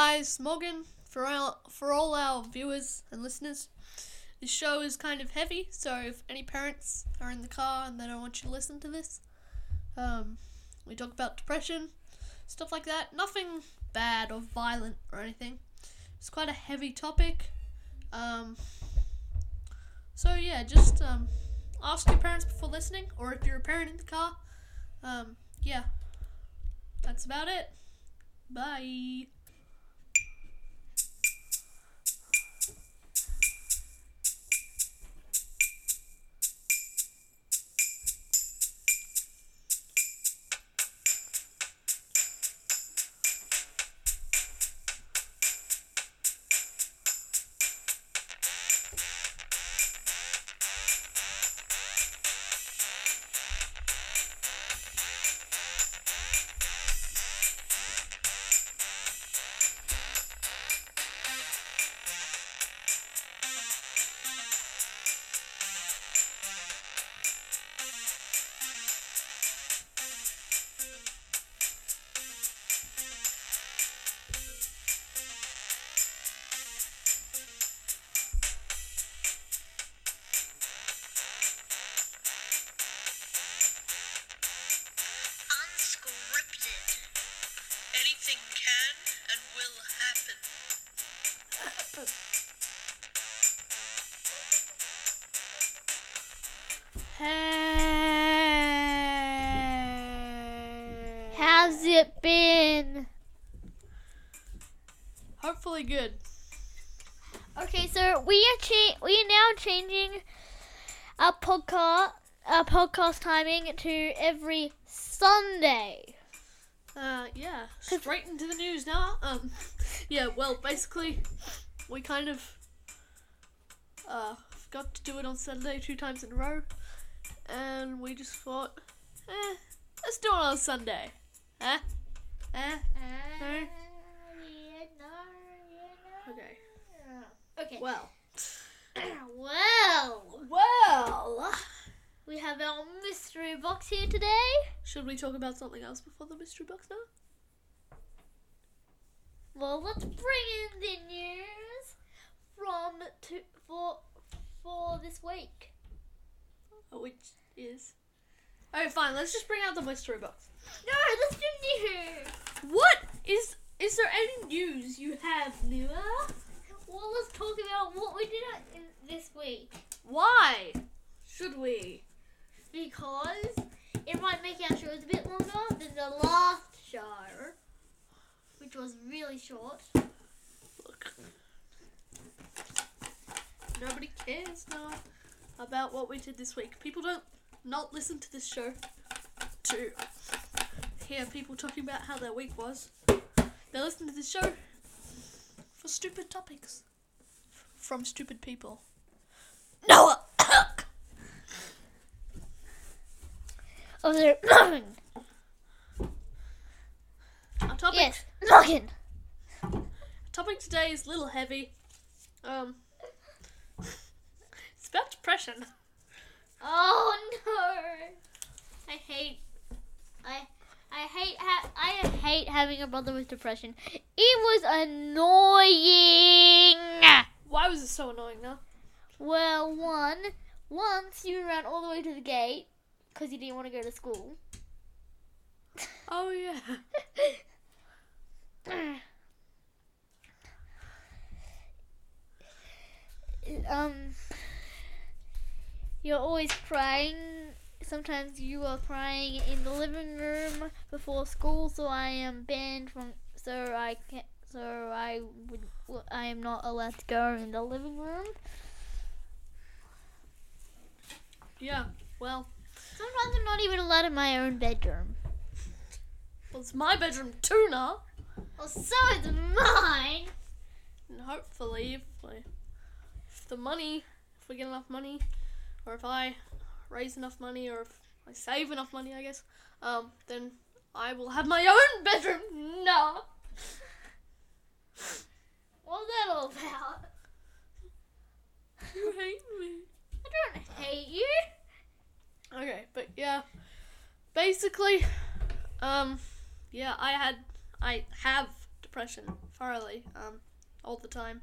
Hi, it's Morgan. For all, for all our viewers and listeners, this show is kind of heavy, so if any parents are in the car and they don't want you to listen to this, um, we talk about depression, stuff like that. Nothing bad or violent or anything. It's quite a heavy topic. Um, so yeah, just um, ask your parents before listening, or if you're a parent in the car, um, yeah, that's about it. Bye. Good. Okay, so we are cha- we are now changing our podcast our podcast timing to every Sunday. Uh, yeah, straight into the news now. Um, yeah, well, basically, we kind of uh forgot to do it on Sunday two times in a row, and we just thought, eh, let's do it on Sunday. Eh? Eh? No? Okay. Okay. Well. well, Well. we have our mystery box here today. Should we talk about something else before the mystery box now? Well, let's bring in the news from to, for for this week. Oh, which is. Okay, fine. Let's just bring out the mystery box. No, let's do news. What is? Is there any news you have, Noah? Well, let's talk about what we did this week Why should we? because it might make our shows a bit longer than the last show, which was really short. Look. Nobody cares now about what we did this week. People don't not listen to this show to hear people talking about how their week was. They listen to this show for stupid topics from stupid people. Noah. Oh, there. Our topic yes, Morgan. topic today is a little heavy. Um, it's about depression. Oh no! I hate. I. I hate hate having a brother with depression. It was annoying. Why was it so annoying, though? Well, one, once you ran all the way to the gate because you didn't want to go to school. Oh yeah. um, you're always crying. Sometimes you are crying in the living room before school, so I am banned from. So I can't. So I would. I am not allowed to go in the living room. Yeah. Well, Sometimes I'm not even allowed in my own bedroom. well, it's my bedroom too now. Well, so is mine. And hopefully, if, I, if the money, if we get enough money, or if I raise enough money, or if I save enough money, I guess, um, then I will have my own bedroom. No. What's that all about? You hate me. I don't hate you. Okay, but yeah, basically, um, yeah, I had, I have depression thoroughly, um, all the time.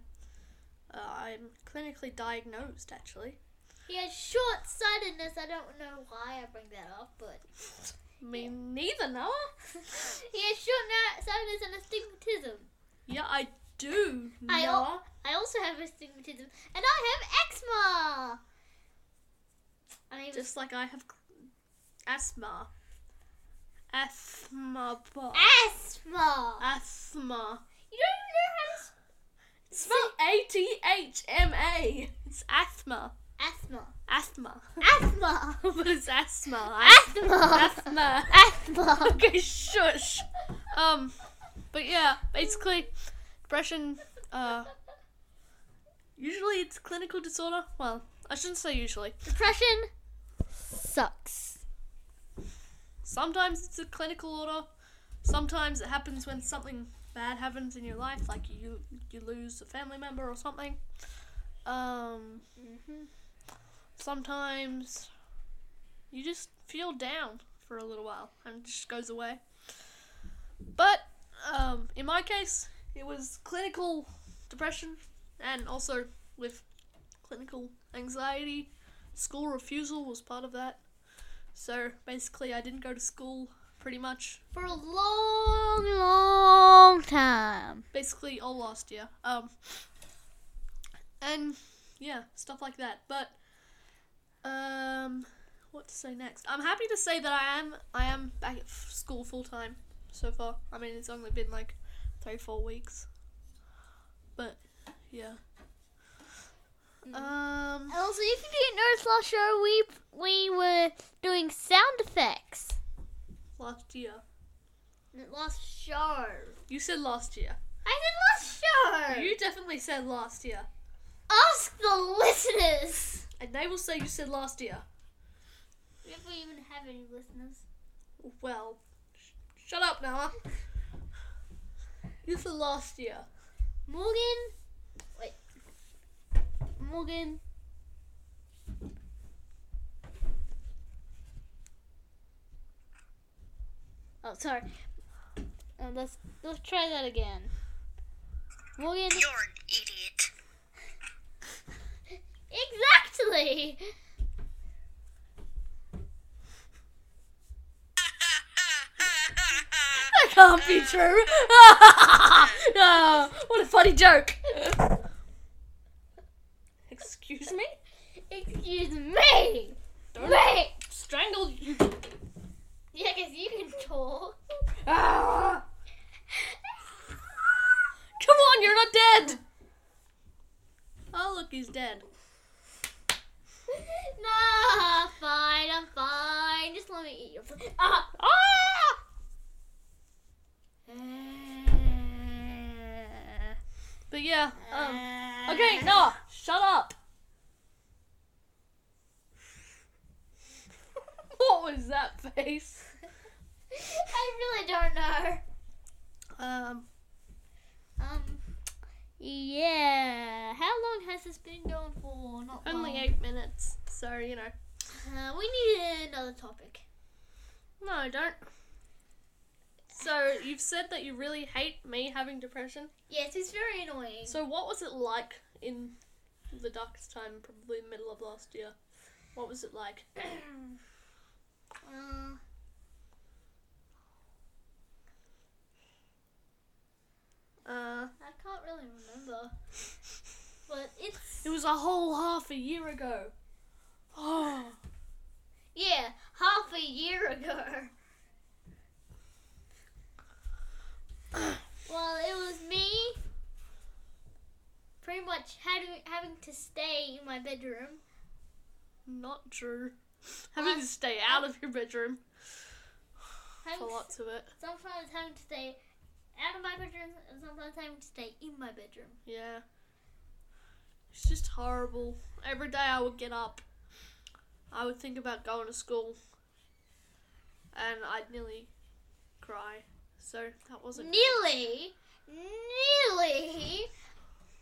Uh, I'm clinically diagnosed, actually. He has short sightedness. I don't know why I bring that up, but Me neither, Noah. he has short sightedness and astigmatism. Yeah, I do, I al- Noah. I also have astigmatism, and I have eczema. I mean, Just like I have asthma. Asthma. asthma. Asthma. You don't even know how to s- It's spelled A T H M A. It's asthma. Asthma. Asthma. Asthma. what is asthma. Asthma. Asthma. Asthma. okay, shush. Um, but yeah, basically, depression. Uh, usually it's clinical disorder. Well, I shouldn't say usually. Depression sucks. Sometimes it's a clinical order. Sometimes it happens when something bad happens in your life, like you you lose a family member or something. Um, Mm-hmm. Sometimes you just feel down for a little while and it just goes away. But um, in my case, it was clinical depression and also with clinical anxiety. School refusal was part of that. So basically, I didn't go to school pretty much. For a long, long time. Basically, all last year. Um, and yeah, stuff like that. But um, what to say next? I'm happy to say that I am I am back at f- school full time so far. I mean, it's only been like three four weeks. But yeah. Um. Also, if you didn't notice last show, we we were doing sound effects. Last year. Last show. You said last year. I said last show. You definitely said last year. Ask the listeners. And they will say you said last year. If we even have any listeners. Well, sh- shut up, Noah. You said last year. Morgan. Wait. Morgan. Oh, sorry. Uh, let's let's try that again. Morgan. You're an idiot. Exactly. That can't be true. no, what a funny joke. Excuse me? Excuse me. Don't Wait. strangle you. Yeah, cause you can talk. Ah. Come on, you're not dead. Oh, look, he's dead. nah, fine, I'm fine. Just let me eat your food. Ah. Ah! But yeah, um, okay, Noah, shut up. what was that face? I really don't know. Um, yeah. How long has this been going for? Not only long. eight minutes, so you know. Uh, we need another topic. No, I don't. So you've said that you really hate me having depression. Yes, it's very annoying. So what was it like in the darkest time, probably middle of last year? What was it like? uh, Uh, I can't really remember. But it's it was a whole half a year ago. Oh, yeah, half a year ago. well, it was me pretty much having having to stay in my bedroom. not true. Having to stay out of your bedroom for to- lots of it. sometimes having to stay out of my bedroom and sometimes stay in my bedroom. Yeah. It's just horrible. Every day I would get up, I would think about going to school, and I'd nearly cry. So that wasn't. Nearly, nearly,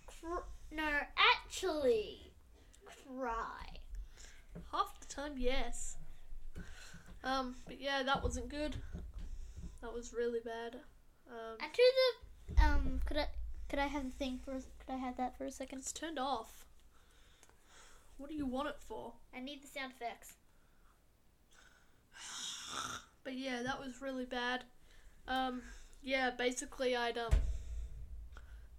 cr- no, actually, cry. Half the time, yes. Um, but yeah, that wasn't good. That was really bad. Um, the um Um, could I could I have the thing for? Could I have that for a second? It's turned off. What do you want it for? I need the sound effects. But yeah, that was really bad. Um, yeah, basically, I'd um,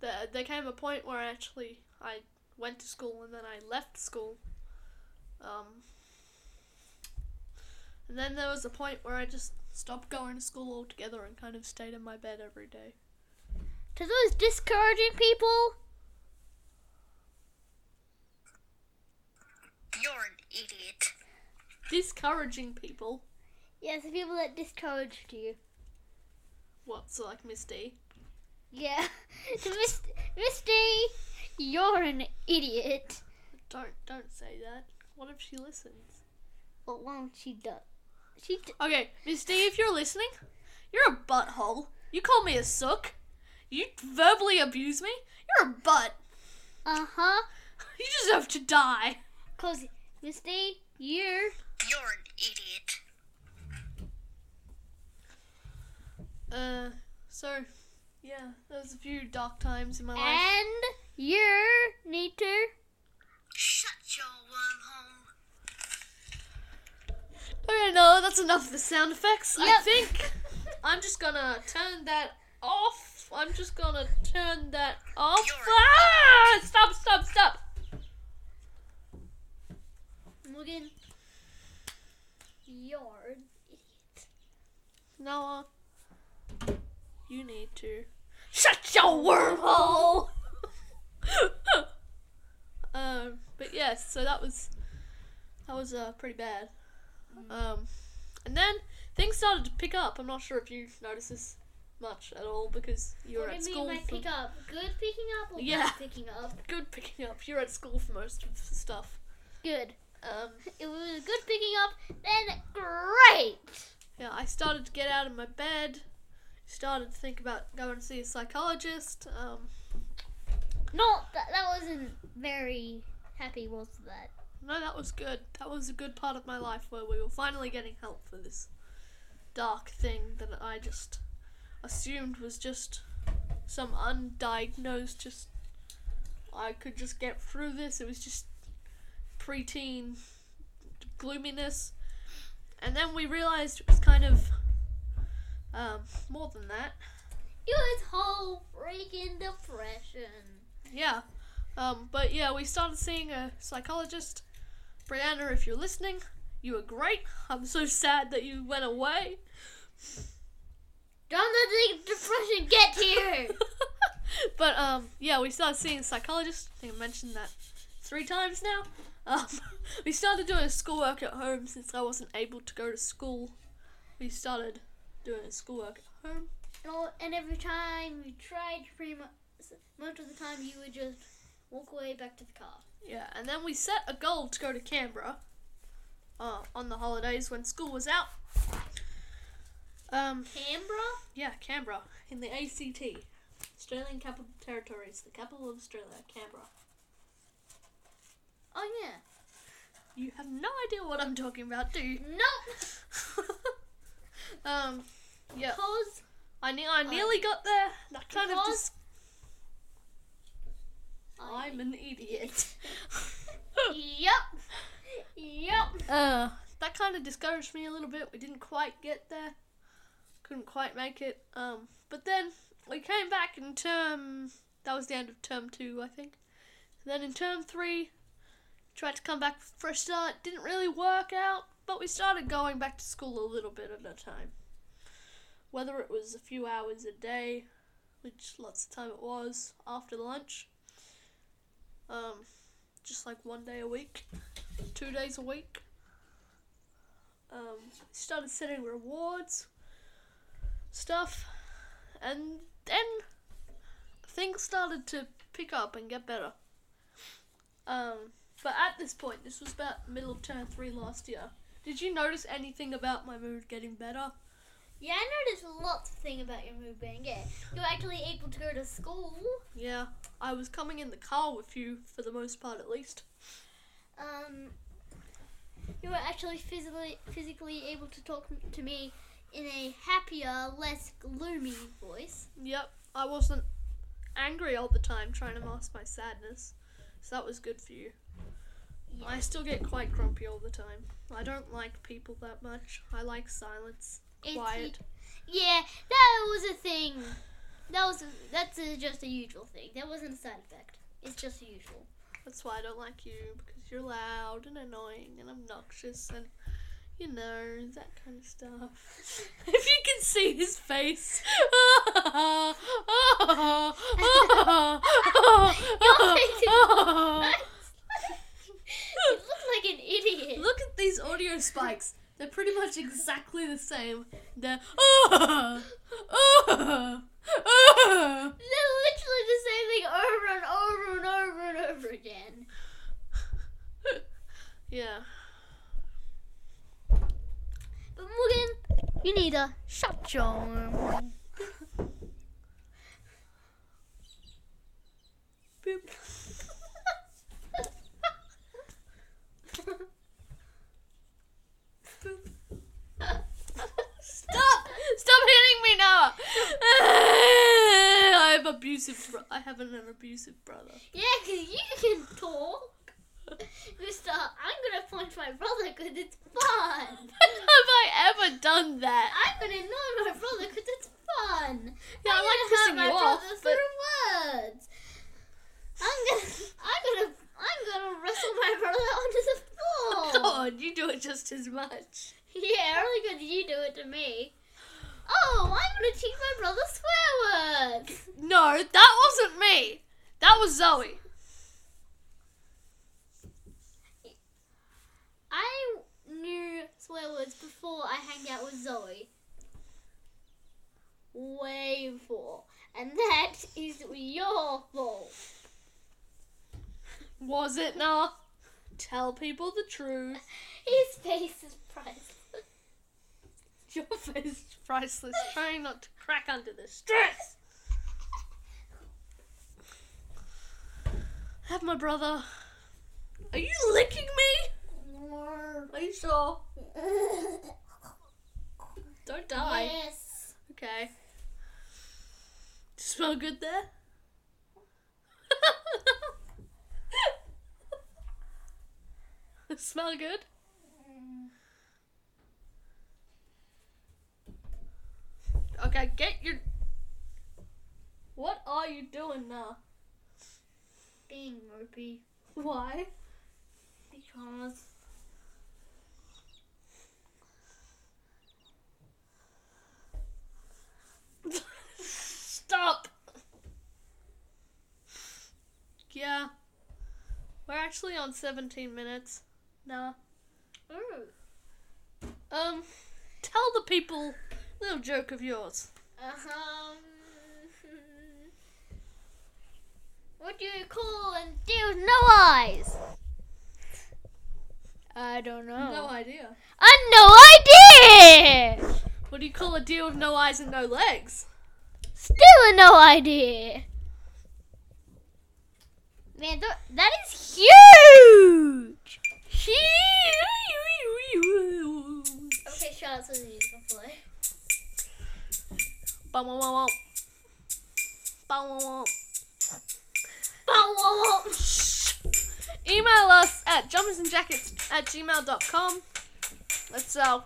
there there came a point where actually I went to school and then I left school. Um, and then there was a point where I just stopped going to school altogether and kind of stayed in my bed every day. To those discouraging people, You're an idiot. Discouraging people. yes, the people that discouraged you. What? So like Miss D. Yeah, to Miss, Misty, you're an idiot. Don't don't say that. What if she listens? Well, won't she do? She d- Okay, Miss D, if you're listening, you're a butthole. You call me a sook. You verbally abuse me. You're a butt. uh huh. You deserve to die. Cause Misty, you're You're an idiot. Uh, so, yeah, there's a few dark times in my life. and you need to. Shut your wormhole. Okay, no, that's enough of the sound effects. I Yep. think I'm just gonna turn that off. I'm just gonna turn that off. You're- Ah! Stop, stop, stop. Morgan, you're an idiot. Noah, you need to shut your wormhole. um, but yes, so that was that was uh, pretty bad. Um, and then things started to pick up. I'm not sure if you noticed this much at all because you were What do at you school. mean by for- pick up? Good picking up or Yeah. bad picking up? Good picking up. You're at school for most of the stuff. Good. Um, It was good picking up, then great. yeah, I started to get out of my bed. Started to think about going to see a psychologist. Um, No, that, that wasn't very happy, was that? No, that was good. That was a good part of my life where we were finally getting help for this dark thing that I just assumed was just some undiagnosed, just. I could just get through this. It was just preteen gloominess. And then we realized it was kind of um, more than that. It was whole freaking depression. Yeah. Um, but yeah, we started seeing a psychologist. Brianna, if you're listening, you were great. I'm so sad that you went away. Don't let the depression get to you. but um, yeah, we started seeing a psychologist. I think I mentioned that three times now. Um, we started doing schoolwork at home since I wasn't able to go to school. We started doing schoolwork at home. and, all, and every time you tried, pretty much, most of the time you would just walk away back to the car. Yeah, and then we set a goal to go to Canberra uh, on the holidays when school was out. Um, Canberra? Yeah, Canberra in the ACT, Australian Capital Territories, the capital of Australia, Canberra. Oh yeah. You have no idea what I'm talking about, do you? Nope. um, yeah, Cause I ne- I nearly got there. That kind of Because just. I'm an idiot. Yep. Yep. uh, that kind of discouraged me a little bit. We didn't quite get there. Couldn't quite make it. Um, but then we came back in term. That was the end of term two, I think. then in term three, tried to come back for a start. Didn't really work out, but we started going back to school a little bit at a time. Whether it was a few hours a day, which lots of time it was after lunch. Um, just like one day a week, two days a week. Um, started setting rewards, stuff, and then things started to pick up and get better. Um, but at this point, this was about middle of term three last year. Did you notice anything about my mood getting better? Yeah, I noticed lots of things about your mood being yeah. You're actually able to go to school. Yeah, I was coming in the car with you for the most part, at least. Um, you were actually physically physically able to talk to me in a happier, less gloomy voice. Yep, I wasn't angry all the time trying to mask my sadness. So that was good for you. I still get quite grumpy all the time. I don't like people that much. I like silence, It's- quiet. Yeah, that was a thing. That was a, that's a, just a usual thing. That wasn't a side effect. It's just usual. That's why I don't like you because you're loud and annoying and obnoxious and you know that kind of stuff. if you can see his face, you look like an idiot. Look at these audio spikes. They're pretty much exactly the same. They're Oh They're literally the same thing over and over and over and over again. yeah. But Morgan, you need to shut your. Boop. Stop! Stop hitting me now! I have abusive. Bro- I have an abusive brother. Yeah, because you can talk. Mister, I'm gonna punch my brother because it's fun. have I ever done that? I'm gonna annoy my brother because it's fun. Yeah, I I'm like gonna pissing you off, brother but- through words. I'm gonna, I'm gonna, I'm gonna wrestle my brother onto the floor. God, you do it just as much. Yeah, only because you do it to me. Oh, I'm gonna teach my brother swear words. No, that wasn't me. That was Zoe. I knew swear words before I hanged out with Zoe. Way before. And that is your fault. Was it not? Tell people the truth. His face is. Your face is priceless. Trying not to crack under the stress. Have my brother. Are you licking me? Are you sure? Don't die. Yes. Okay. Smell good there? Smell good? Okay, get your. What are you doing now? Being mopey. Why? Because. Stop! Yeah. We're actually on 17 minutes. Nah. Ooh. Um, tell the people little joke of yours. Um. What do you call a deer with no eyes? I don't know. No idea. I no idea. What do you call a deer with no eyes and no legs? Still a no idea. Man, th- that is huge. Huge. Okay, up so music can play. Bum, bum, bum, bum. Bum, bum, bum. Bow, wow, wow. Email us at jumpersandjackets at gmail.com. That's our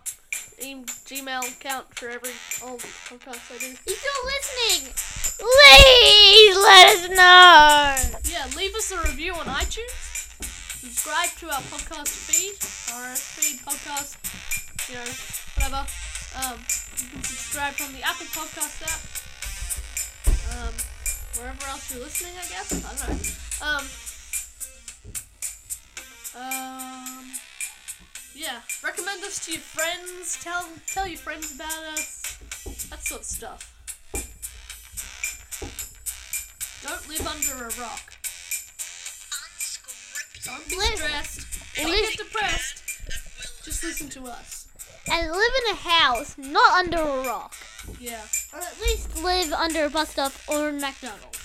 e- Gmail account for every old podcast I do. If you're listening, please let us know. Yeah, leave us a review on iTunes. Subscribe to our podcast feed, RS feed podcast, you know, whatever. Um, you can subscribe from the Apple Podcast app. Um, wherever else you're listening, I guess. I don't know. Um, um, yeah. Recommend us to your friends. Tell tell your friends about us. That sort of stuff. Don't live under a rock. Don't be stressed. Don't get depressed. Just listen to us. And live in a house, not under a rock. Yeah. Or at least live under a bus stop or McDonald's.